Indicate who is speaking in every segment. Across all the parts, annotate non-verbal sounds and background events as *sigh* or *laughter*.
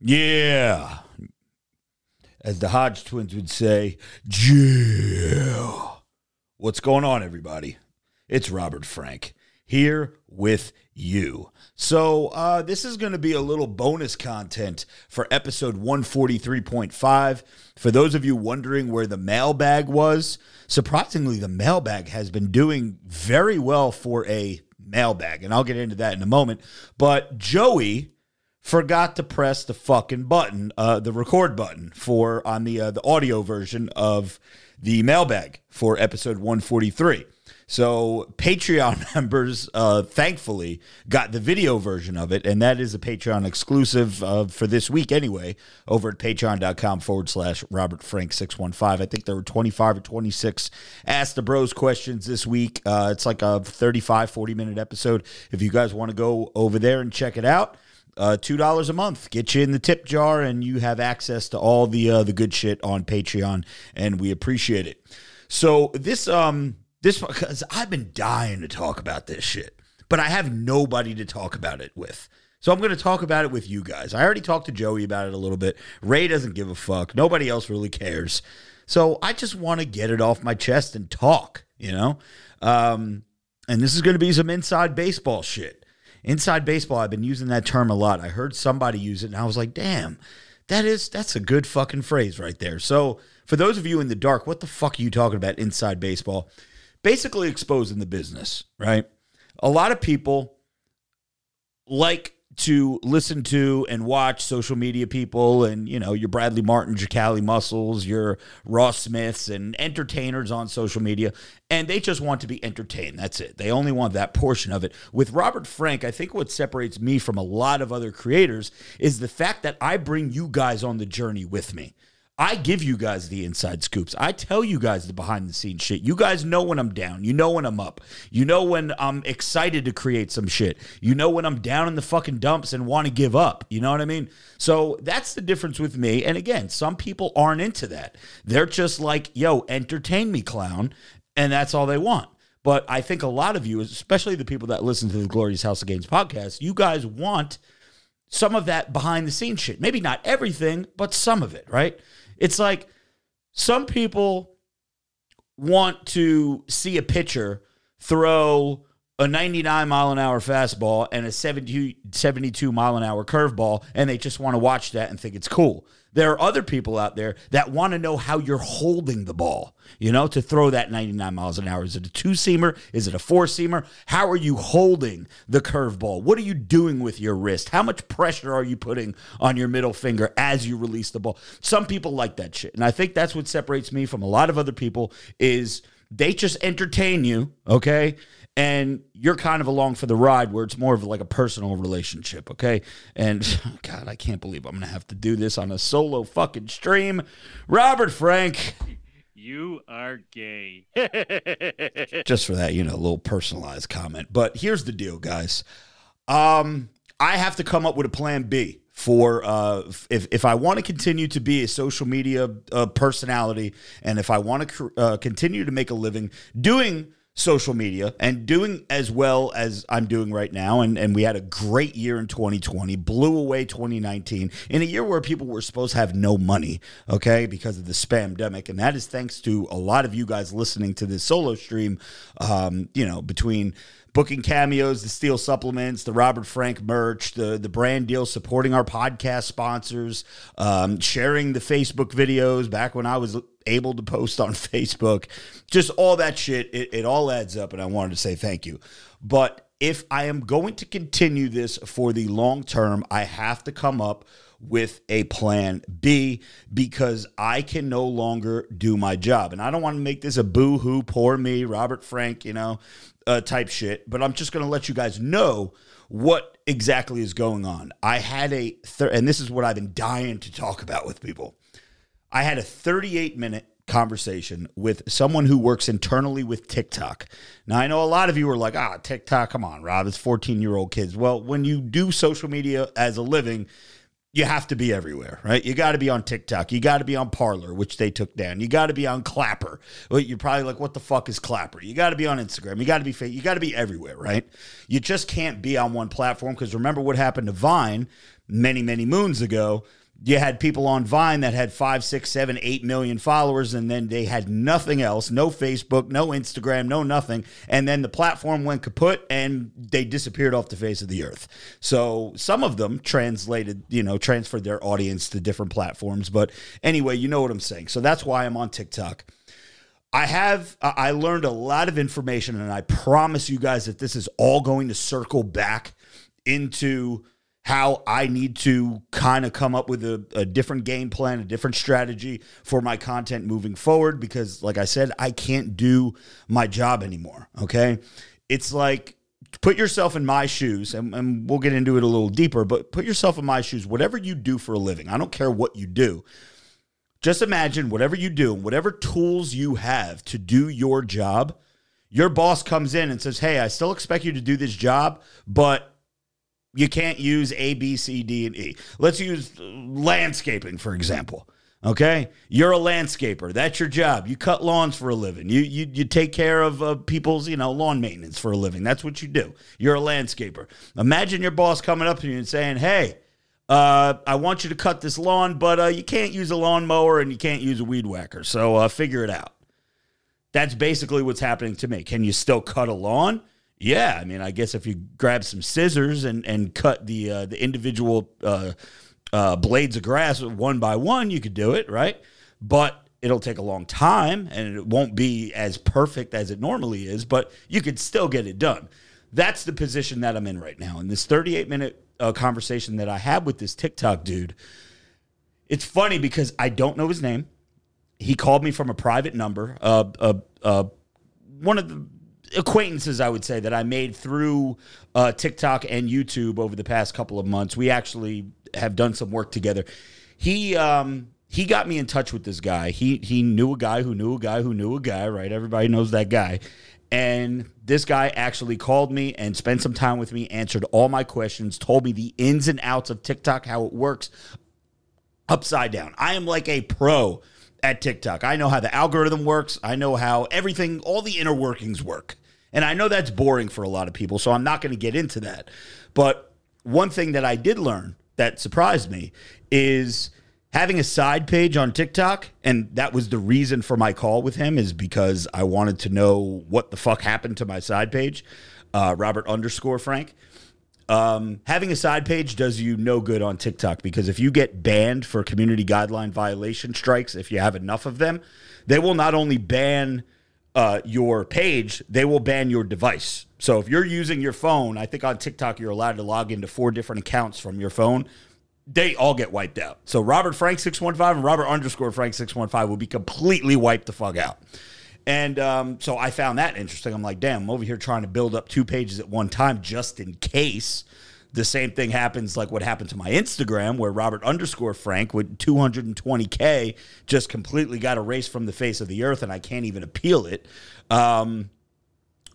Speaker 1: Yeah. As the Hodge twins would say, yeah. What's going on, everybody? It's Robert Frank here with you. So, uh, this is going to be a little bonus content for episode 143.5. For those of you wondering where the mailbag was, surprisingly, the mailbag has been doing very well for a mailbag, and I'll get into that in a moment. But Joey forgot to press the fucking button, uh, the record button for on the uh, the audio version of the mailbag for episode 143. So Patreon *laughs* members, uh, thankfully, got the video version of it, and that is a Patreon exclusive uh, for this week anyway, over at patreon.com forward slash Robert Frank 615. I think there were 25 or 26 Ask the Bros questions this week. Uh, it's like a 35, 40 minute episode. If you guys want to go over there and check it out, uh, two dollars a month get you in the tip jar, and you have access to all the uh, the good shit on Patreon, and we appreciate it. So this um this because I've been dying to talk about this shit, but I have nobody to talk about it with. So I'm going to talk about it with you guys. I already talked to Joey about it a little bit. Ray doesn't give a fuck. Nobody else really cares. So I just want to get it off my chest and talk, you know? Um, and this is going to be some inside baseball shit. Inside baseball, I've been using that term a lot. I heard somebody use it and I was like, damn, that is that's a good fucking phrase right there. So for those of you in the dark, what the fuck are you talking about inside baseball? Basically exposing the business, right? A lot of people like to listen to and watch social media people and you know your Bradley Martin, Jacali Muscles, your Ross Smiths and entertainers on social media and they just want to be entertained. That's it. They only want that portion of it. With Robert Frank, I think what separates me from a lot of other creators is the fact that I bring you guys on the journey with me. I give you guys the inside scoops. I tell you guys the behind the scenes shit. You guys know when I'm down. You know when I'm up. You know when I'm excited to create some shit. You know when I'm down in the fucking dumps and want to give up. You know what I mean? So that's the difference with me. And again, some people aren't into that. They're just like, yo, entertain me, clown. And that's all they want. But I think a lot of you, especially the people that listen to the Glorious House of Gains podcast, you guys want some of that behind the scenes shit. Maybe not everything, but some of it, right? It's like some people want to see a pitcher throw a 99 mile an hour fastball and a 72, 72 mile an hour curveball, and they just want to watch that and think it's cool. There are other people out there that want to know how you're holding the ball, you know, to throw that 99 miles an hour. Is it a two seamer? Is it a four seamer? How are you holding the curveball? What are you doing with your wrist? How much pressure are you putting on your middle finger as you release the ball? Some people like that shit. And I think that's what separates me from a lot of other people is they just entertain you, okay? And you're kind of along for the ride where it's more of like a personal relationship, okay? And *laughs* God, I can't believe I'm gonna have to do this on a solo fucking stream. Robert Frank.
Speaker 2: You are gay. *laughs*
Speaker 1: Just for that, you know, a little personalized comment. But here's the deal, guys. Um, I have to come up with a plan B for uh, if if I want to continue to be a social media uh, personality, and if I want to uh, continue to make a living doing social media and doing as well as I'm doing right now. And, and we had a great year in 2020, blew away 2019 in a year where people were supposed to have no money, okay, because of the spamdemic. And that is thanks to a lot of you guys listening to this solo stream, um, you know, between booking cameos, the steel supplements, the Robert Frank merch, the the brand deal, supporting our podcast sponsors, um, sharing the Facebook videos back when I was able to post on *laughs* Facebook, just all that shit. It, it all adds up, and I wanted to say thank you. But if I am going to continue this for the long term, I have to come up with a plan B because I can no longer do my job. And I don't want to make this a boo hoo, poor me, Robert Frank, you know, uh, type shit, but I'm just going to let you guys know what exactly is going on. I had a, thir- and this is what I've been dying to talk about with people. I had a 38 minute conversation with someone who works internally with TikTok. Now, I know a lot of you are like, ah, TikTok, come on, Rob, it's 14 year old kids. Well, when you do social media as a living, you have to be everywhere, right? You got to be on TikTok. You got to be on Parler, which they took down. You got to be on Clapper. You're probably like, what the fuck is Clapper? You got to be on Instagram. You got to be fake. you got to be everywhere, right? You just can't be on one platform because remember what happened to Vine many, many moons ago, you had people on Vine that had five, six, seven, eight million followers, and then they had nothing else no Facebook, no Instagram, no nothing. And then the platform went kaput and they disappeared off the face of the earth. So some of them translated, you know, transferred their audience to different platforms. But anyway, you know what I'm saying. So that's why I'm on TikTok. I have I learned a lot of information and I promise you guys that this is all going to circle back into how I need to kind of come up with a, a, different game plan, a different strategy for my content moving forward because like I said, I can't do my job anymore, okay? It's like put yourself in my shoes and, and we'll get into it a little deeper, but put yourself in my shoes whatever you do for a living. I don't care what you do just imagine whatever you do, whatever tools you have to do your job, your boss comes in and says, Hey, I still expect you to do this job, but you can't use A, B, C, D, and E. Let's use landscaping, for example. Okay, you're a landscaper. That's your job. You cut lawns for a living. You you you take care of uh, people's you know lawn maintenance for a living. That's what you do. You're a landscaper. Imagine your boss coming up to you and saying, "Hey, uh, I want you to cut this lawn, but uh, you can't use a lawnmower and you can't use a weed whacker. So uh, figure it out. That's basically what's happening to me. Can you still cut a lawn? Yeah, I mean, I guess if you grab some scissors and and cut the uh, the individual uh, uh, blades of grass one by one, you could do it, right? But it'll take a long time and it won't be as perfect as it normally is, but you could still get it done. That's the position that I'm in right now. In this 38 minute uh, conversation that I had with this TikTok dude, it's funny because I don't know his name. He called me from a private number. Uh, uh, one of the acquaintances I would say that I made through uh, TikTok and YouTube over the past couple of months. We actually have done some work together. He um, he got me in touch with this guy. He he knew a guy who knew a guy who knew a guy. Right, everybody knows that guy. And this guy actually called me and spent some time with me, answered all my questions, told me the ins and outs of TikTok, how it works upside down. I am like a pro at TikTok. I know how the algorithm works, I know how everything, all the inner workings work. And I know that's boring for a lot of people, so I'm not going to get into that. But one thing that I did learn that surprised me is having a side page on TikTok, and that was the reason for my call with him, is because I wanted to know what the fuck happened to my side page, uh, Robert underscore Frank. Um, having a side page does you no good on TikTok because if you get banned for community guideline violation strikes, if you have enough of them, they will not only ban uh, your page, they will ban your device. So if you're using your phone, I think on TikTok you're allowed to log into four different accounts from your phone they all get wiped out. So Robert Frank 615 and Robert underscore Frank 615 will be completely wiped the fuck out. And um, so I found that interesting. I'm like, damn, I'm over here trying to build up two pages at one time just in case the same thing happens like what happened to my Instagram, where Robert underscore Frank with 220K just completely got erased from the face of the earth and I can't even appeal it. Um,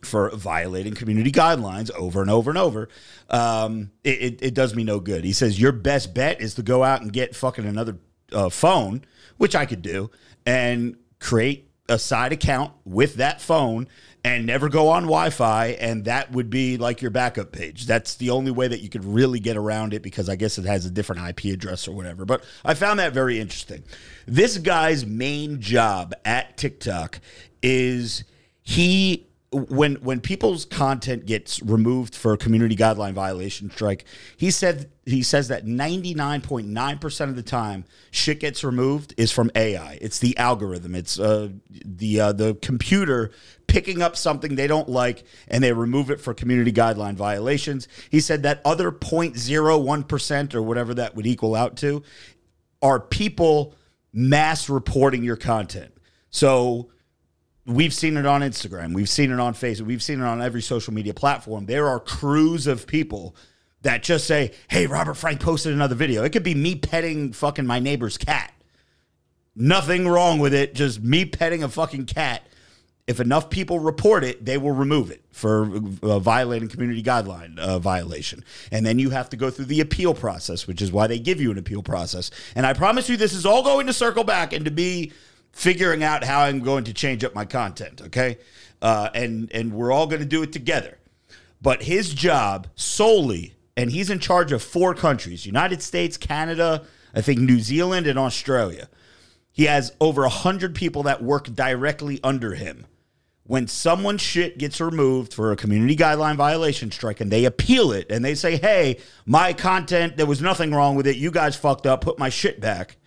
Speaker 1: for violating community guidelines over and over and over, um, it, it, it, does me no good. He says your best bet is to go out and get fucking another uh, phone, which I could do, and create a side account with that phone and never go on Wi-Fi, and that would be like your backup page. That's the only way that you could really get around it because I guess it has a different IP address or whatever. But I found that very interesting. This guy's main job at TikTok is he when when people's content gets removed for community guideline violation strike, he said he says that 99.9% of the time shit gets removed is from AI. It's the algorithm. It's uh, the uh, the computer picking up something they don't like and they remove it for community guideline violations. He said that other 0.01% or whatever that would equal out to are people mass reporting your content. So we've seen it on Instagram, we've seen it on Facebook, we've seen it on every social media platform. There are crews of people that just say, "Hey, Robert Frank posted another video." It could be me petting fucking my neighbor's cat. Nothing wrong with it, just me petting a fucking cat. If enough people report it, they will remove it for uh, violating community guideline uh, violation. And then you have to go through the appeal process, which is why they give you an appeal process. And I promise you, this is all going to circle back and to be figuring out how I'm going to change up my content. Okay, uh, and and we're all going to do it together. But his job solely and he's in charge of four countries United States, Canada, I think New Zealand, and Australia. He has over a 100 people that work directly under him. When someone's shit gets removed for a community guideline violation strike and they appeal it and they say, hey, my content, there was nothing wrong with it. You guys fucked up. Put my shit back.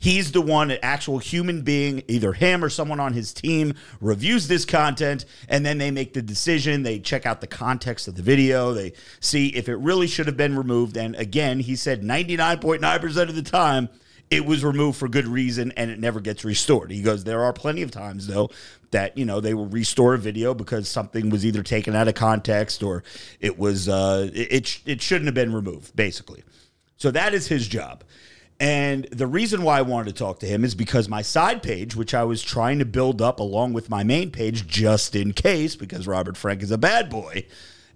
Speaker 1: He's the one, an actual human being, either him or someone on his team, reviews this content and then they make the decision. They check out the context of the video. They see if it really should have been removed. And again, he said 99.9% of the time, it was removed for good reason and it never gets restored. He goes, There are plenty of times, though, that, you know, they will restore a video because something was either taken out of context or it was, uh, it, it, it shouldn't have been removed, basically. So that is his job. And the reason why I wanted to talk to him is because my side page, which I was trying to build up along with my main page just in case, because Robert Frank is a bad boy,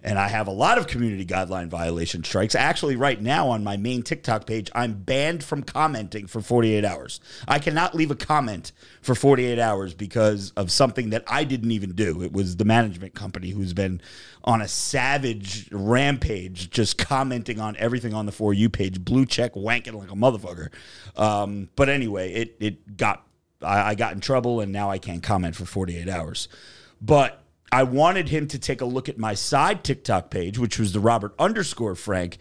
Speaker 1: and I have a lot of community guideline violation strikes. Actually, right now on my main TikTok page, I'm banned from commenting for 48 hours. I cannot leave a comment for 48 hours because of something that I didn't even do. It was the management company who's been on a savage rampage, just commenting on everything on the For You page, blue check wanking like a motherfucker. Um, but anyway, it, it got, I, I got in trouble and now I can't comment for 48 hours. But I wanted him to take a look at my side TikTok page, which was the Robert underscore Frank,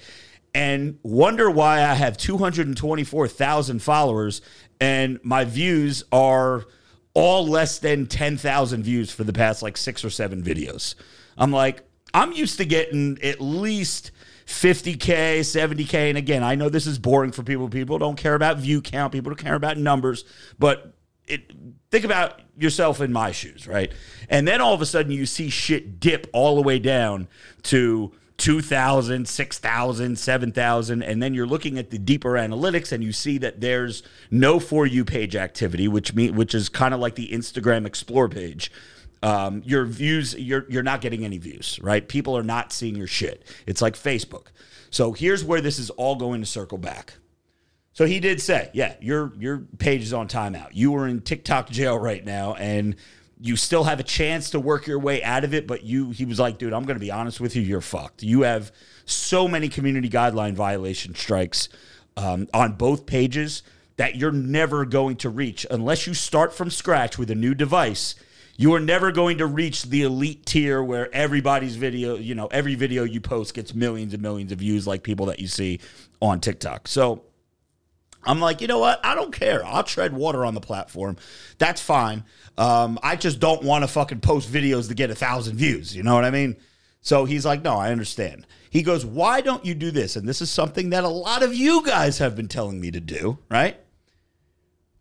Speaker 1: and wonder why I have 224,000 followers and my views are all less than 10,000 views for the past like six or seven videos. I'm like, I'm used to getting at least 50K, 70K. And again, I know this is boring for people. People don't care about view count, people don't care about numbers, but it think about yourself in my shoes, right? And then all of a sudden you see shit dip all the way down to 2,000, 6,000, 7,000. And then you're looking at the deeper analytics and you see that there's no For You page activity, which, mean, which is kind of like the Instagram Explore page. Um, your views, you're, you're not getting any views, right? People are not seeing your shit. It's like Facebook. So here's where this is all going to circle back. So he did say, yeah, your your page is on timeout. You are in TikTok jail right now, and you still have a chance to work your way out of it. But you, he was like, dude, I'm going to be honest with you, you're fucked. You have so many community guideline violation strikes um, on both pages that you're never going to reach unless you start from scratch with a new device. You are never going to reach the elite tier where everybody's video, you know, every video you post gets millions and millions of views, like people that you see on TikTok. So I'm like, you know what? I don't care. I'll tread water on the platform. That's fine. Um, I just don't want to fucking post videos to get a thousand views. You know what I mean? So he's like, no, I understand. He goes, why don't you do this? And this is something that a lot of you guys have been telling me to do, right?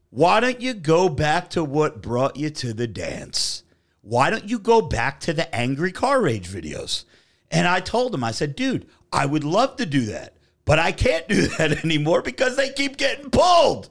Speaker 1: Why don't you go back to what brought you to the dance? Why don't you go back to the angry car rage videos? And I told him, I said, dude, I would love to do that. But I can't do *laughs* that anymore because they keep getting pulled.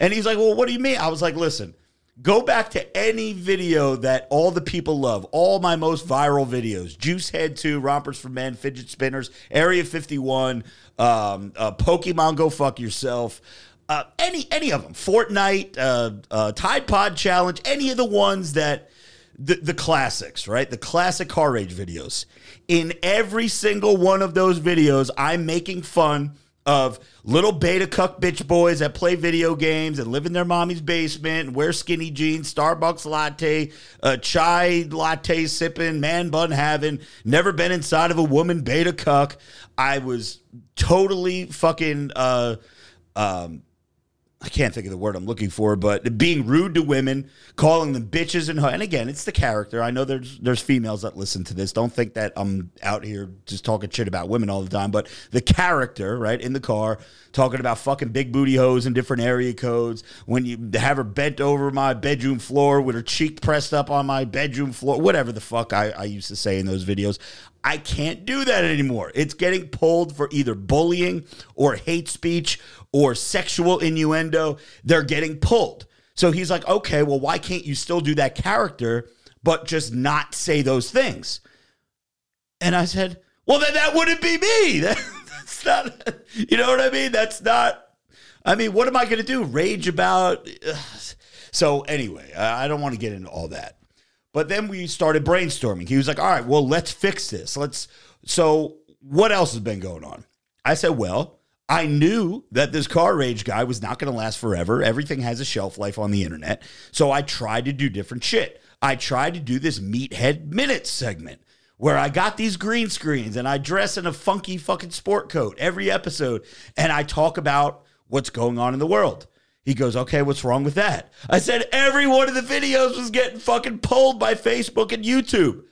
Speaker 1: And he's like, Well, what do you mean? I was like, Listen, go back to any video that all the people love, all my most viral videos Juice Head 2, Rompers for Men, Fidget Spinners, Area 51, um, uh, Pokemon Go Fuck Yourself. Uh, any any of them, Fortnite, uh, uh, Tide Pod Challenge, any of the ones that the, the classics, right? The classic car rage videos. In every single one of those videos, I'm making fun of little beta cuck bitch boys that play video games and live in their mommy's basement and wear skinny jeans, Starbucks latte, uh, chai latte sipping, man bun having, never been inside of a woman beta cuck. I was totally fucking uh, um, I can't think of the word I'm looking for, but being rude to women, calling them bitches and and again, it's the character. I know there's there's females that listen to this. Don't think that I'm out here just talking shit about women all the time, but the character, right, in the car, talking about fucking big booty hoes and different area codes. When you have her bent over my bedroom floor with her cheek pressed up on my bedroom floor, whatever the fuck I, I used to say in those videos. I can't do that anymore. It's getting pulled for either bullying or hate speech or sexual innuendo. They're getting pulled. So he's like, okay, well, why can't you still do that character, but just not say those things? And I said, well, then that wouldn't be me. *laughs* that's not, you know what I mean? That's not, I mean, what am I going to do? Rage about. *sighs* So anyway, I don't want to get into all that. But then we started brainstorming. He was like, all right, well, let's fix this. Let's. So what else has been going on? I said, well, I knew that this car rage guy was not going to last forever. Everything has a shelf life on the internet. So I tried to do different shit. I tried to do this meathead minutes segment where I got these green screens and I dress in a funky fucking sport coat every episode and I talk about what's going on in the world. He goes, okay, what's wrong with that? I said, every one of the videos was getting fucking pulled by Facebook and YouTube.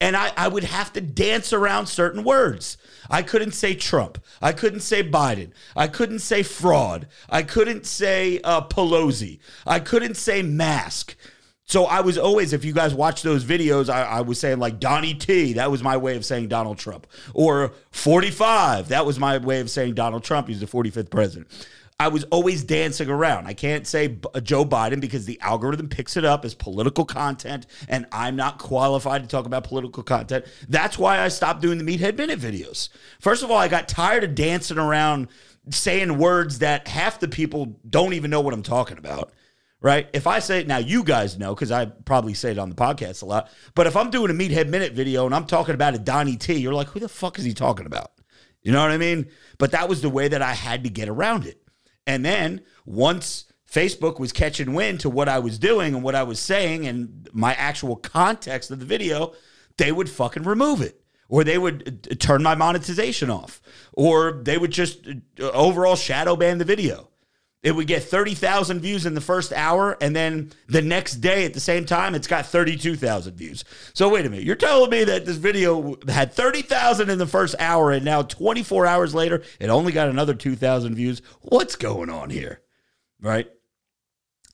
Speaker 1: And I, I would have to dance around certain words. I couldn't say Trump. I couldn't say Biden. I couldn't say fraud. I couldn't say uh, Pelosi. I couldn't say mask. So I was always, if you guys watch those videos, I, I, was saying like Donnie T. That was my way of saying Donald Trump. Or 45. That was my way of saying Donald Trump. He's the 45th president. I was always dancing around. I can't say uh, Joe Biden because the algorithm picks it up as political content, and I'm not qualified to talk about political content. That's why I stopped doing the Meathead Minute videos. First of all, I got tired of dancing around saying words that half the people don't even know what I'm talking about right? If I say it now, you guys know because I probably say it on the podcast a lot. But if I'm doing a Meathead Minute video and I'm talking about a Donnie T, you're like, who the fuck is he talking about? You know what I mean? But that was the way that I had to get around it. And then once Facebook was catching wind to what I was doing and what I was saying and my actual context of the video, they would fucking remove it. Or they would uh, turn my monetization off. Or they would just uh, overall shadow ban the video it would get 30,000 views in the first hour, and then the next day at the same time, it's got 32,000 views. So, wait a minute. You're telling me that this video had 30,000 in the first hour, and now 24 hours later, it only got another 2,000 views? What's going on here? Right?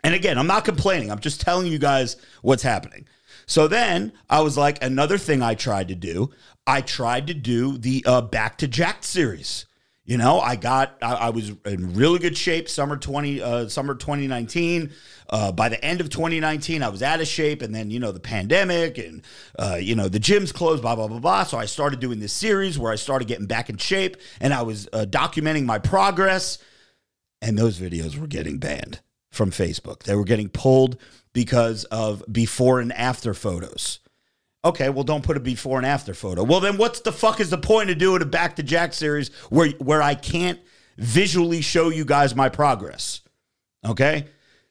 Speaker 1: And again, I'm not complaining. I'm just telling you guys what's happening. So then I was like, another thing I tried to do, I tried to do the uh, Back to Jack series. You know, I got I, I, was in really good shape summer twenty uh, summer twenty nineteen. Uh, by the end of 2019, I was out of shape, and then you know the pandemic, and uh, you know the gyms closed, blah blah blah blah. So I started doing this series where I started getting back in shape, and I was uh, documenting my progress. And those videos were getting banned from Facebook. They were getting pulled because of before and after photos. Okay, well, don't put a before and after photo. Well, then what's the fuck is the point of doing a Back to Jack series where where I can't visually show you guys my progress? Okay.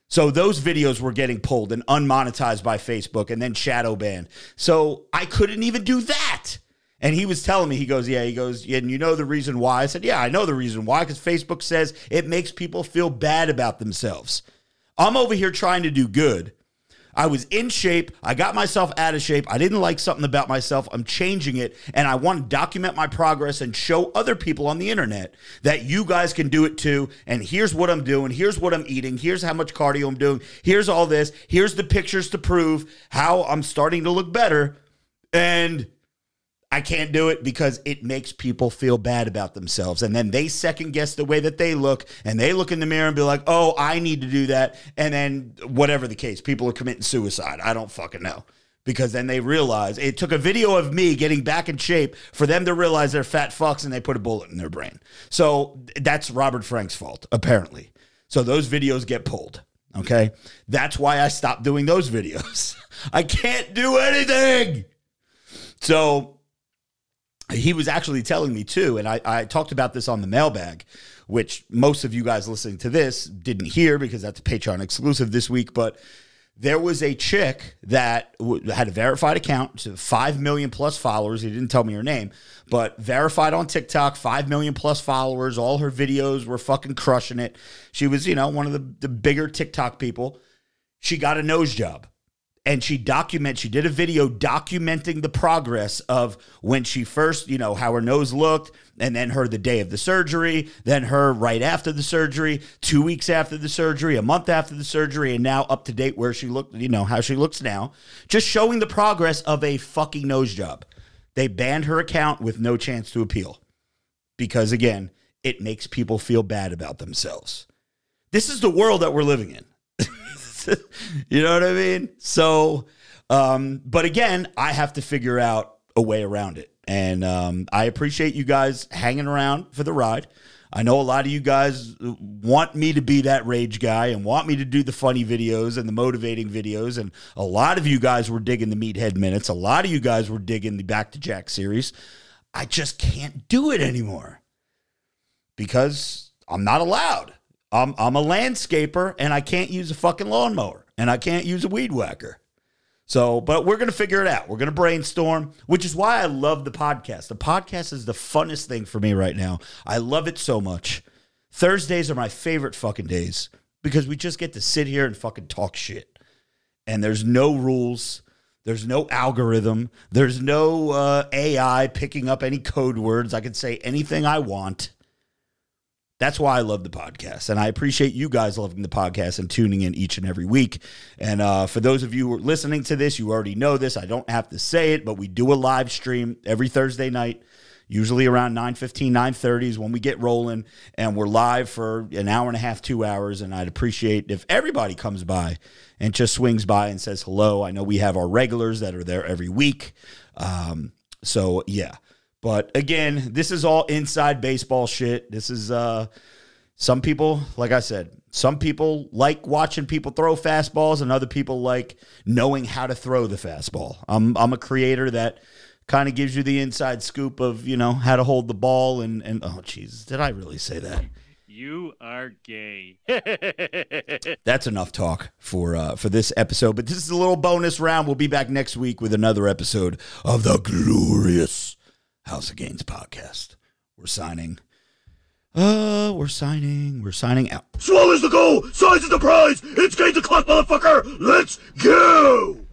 Speaker 1: So those videos were getting pulled and unmonetized by Facebook and then shadow banned. So I couldn't even do that. And he was telling me, he goes, Yeah, he goes, and you know the reason why? I said, Yeah, I know the reason why, because Facebook says it makes people feel bad about themselves. I'm over here trying to do good. I was in shape. I got myself out of shape. I didn't like something about myself. I'm changing it. And I want to document my progress and show other people on the internet that you guys can do it too. And here's what I'm doing. Here's what I'm eating. Here's how much cardio I'm doing. Here's all this. Here's the pictures to prove how I'm starting to look better. And I can't do it because it makes people feel bad about themselves. And then they second guess the way that they look and they look in the mirror and be like, oh, I need to do that. And then, whatever the case, people are committing suicide. I don't fucking know. Because then they realize it took a video of me getting back in shape for them to realize they're fat fucks and they put a bullet in their brain. So that's Robert Frank's fault, apparently. So those videos get pulled. Okay. That's why I stopped doing those *laughs* videos. I can't do anything. So he was actually telling me too, and I, I talked about this on the mailbag, which most of you guys listening to this didn't hear because that's a Patreon exclusive this week. But there was a chick that w- had a verified account, so five million plus followers. He didn't tell me her name, but verified on TikTok, five million plus followers. All her videos were fucking crushing it. She was, you know, one of the, the bigger TikTok people. She got a nose job and she document she did a video documenting the progress of when she first you know how her nose looked and then her the day of the surgery then her right after the surgery two weeks after the surgery a month after the surgery and now up to date where she looked you know how she looks now. Just showing the progress of a fucking nose job. They banned her account with no chance to appeal because again it makes people feel bad about themselves. This is the world that we're living in *laughs* *laughs* you know what I mean? So, um, but again, I have to figure out a way around it. And um, I appreciate you guys hanging around for the ride. I know a lot of you guys want me to be that rage guy and want me to do the funny videos and the motivating videos. And a lot of you guys were digging the Meathead Minutes. A lot of you guys were digging the Back to Jack series. I just can't do it anymore because I'm not allowed. I'm, I'm a landscaper and I can't use a fucking lawnmower and I can't use a weed whacker. So, but we're going to figure it out. We're going to brainstorm, which is why I love the podcast. The podcast is the funnest thing for me right now. I love it so much. Thursdays are my favorite fucking days because we just get to sit here and fucking talk shit. And there's no rules. There's no algorithm. There's no uh, AI picking up any code words. I can say anything I want. That's why I love the podcast. And I appreciate you guys loving the podcast and tuning in each and every week. And uh, for those of you who are listening to this, you already know this. I don't have to say it, but we do a live stream every Thursday night, usually around 9 15, 9 30 is when we get rolling. And we're live for an hour and a half, two hours. And I'd appreciate if everybody comes by and just swings by and says hello. I know we have our regulars that are there every week. Um, so, yeah. But again, this is all inside baseball shit. This is uh some people, like I said, some people like watching people throw fastballs and other people like knowing how to throw the fastball. I'm I'm a creator that kind of gives you the inside scoop of, you know, how to hold the ball and and oh Jesus, did I really say that?
Speaker 2: You are gay. *laughs*
Speaker 1: That's enough talk for uh, for this episode. But this is a little bonus round. We'll be back next week with another episode of the glorious House of Gains podcast. We're signing. Uh, we're signing. We're signing out.
Speaker 3: Swallows the goal, size is the prize. It's game to clock, motherfucker. Let's go.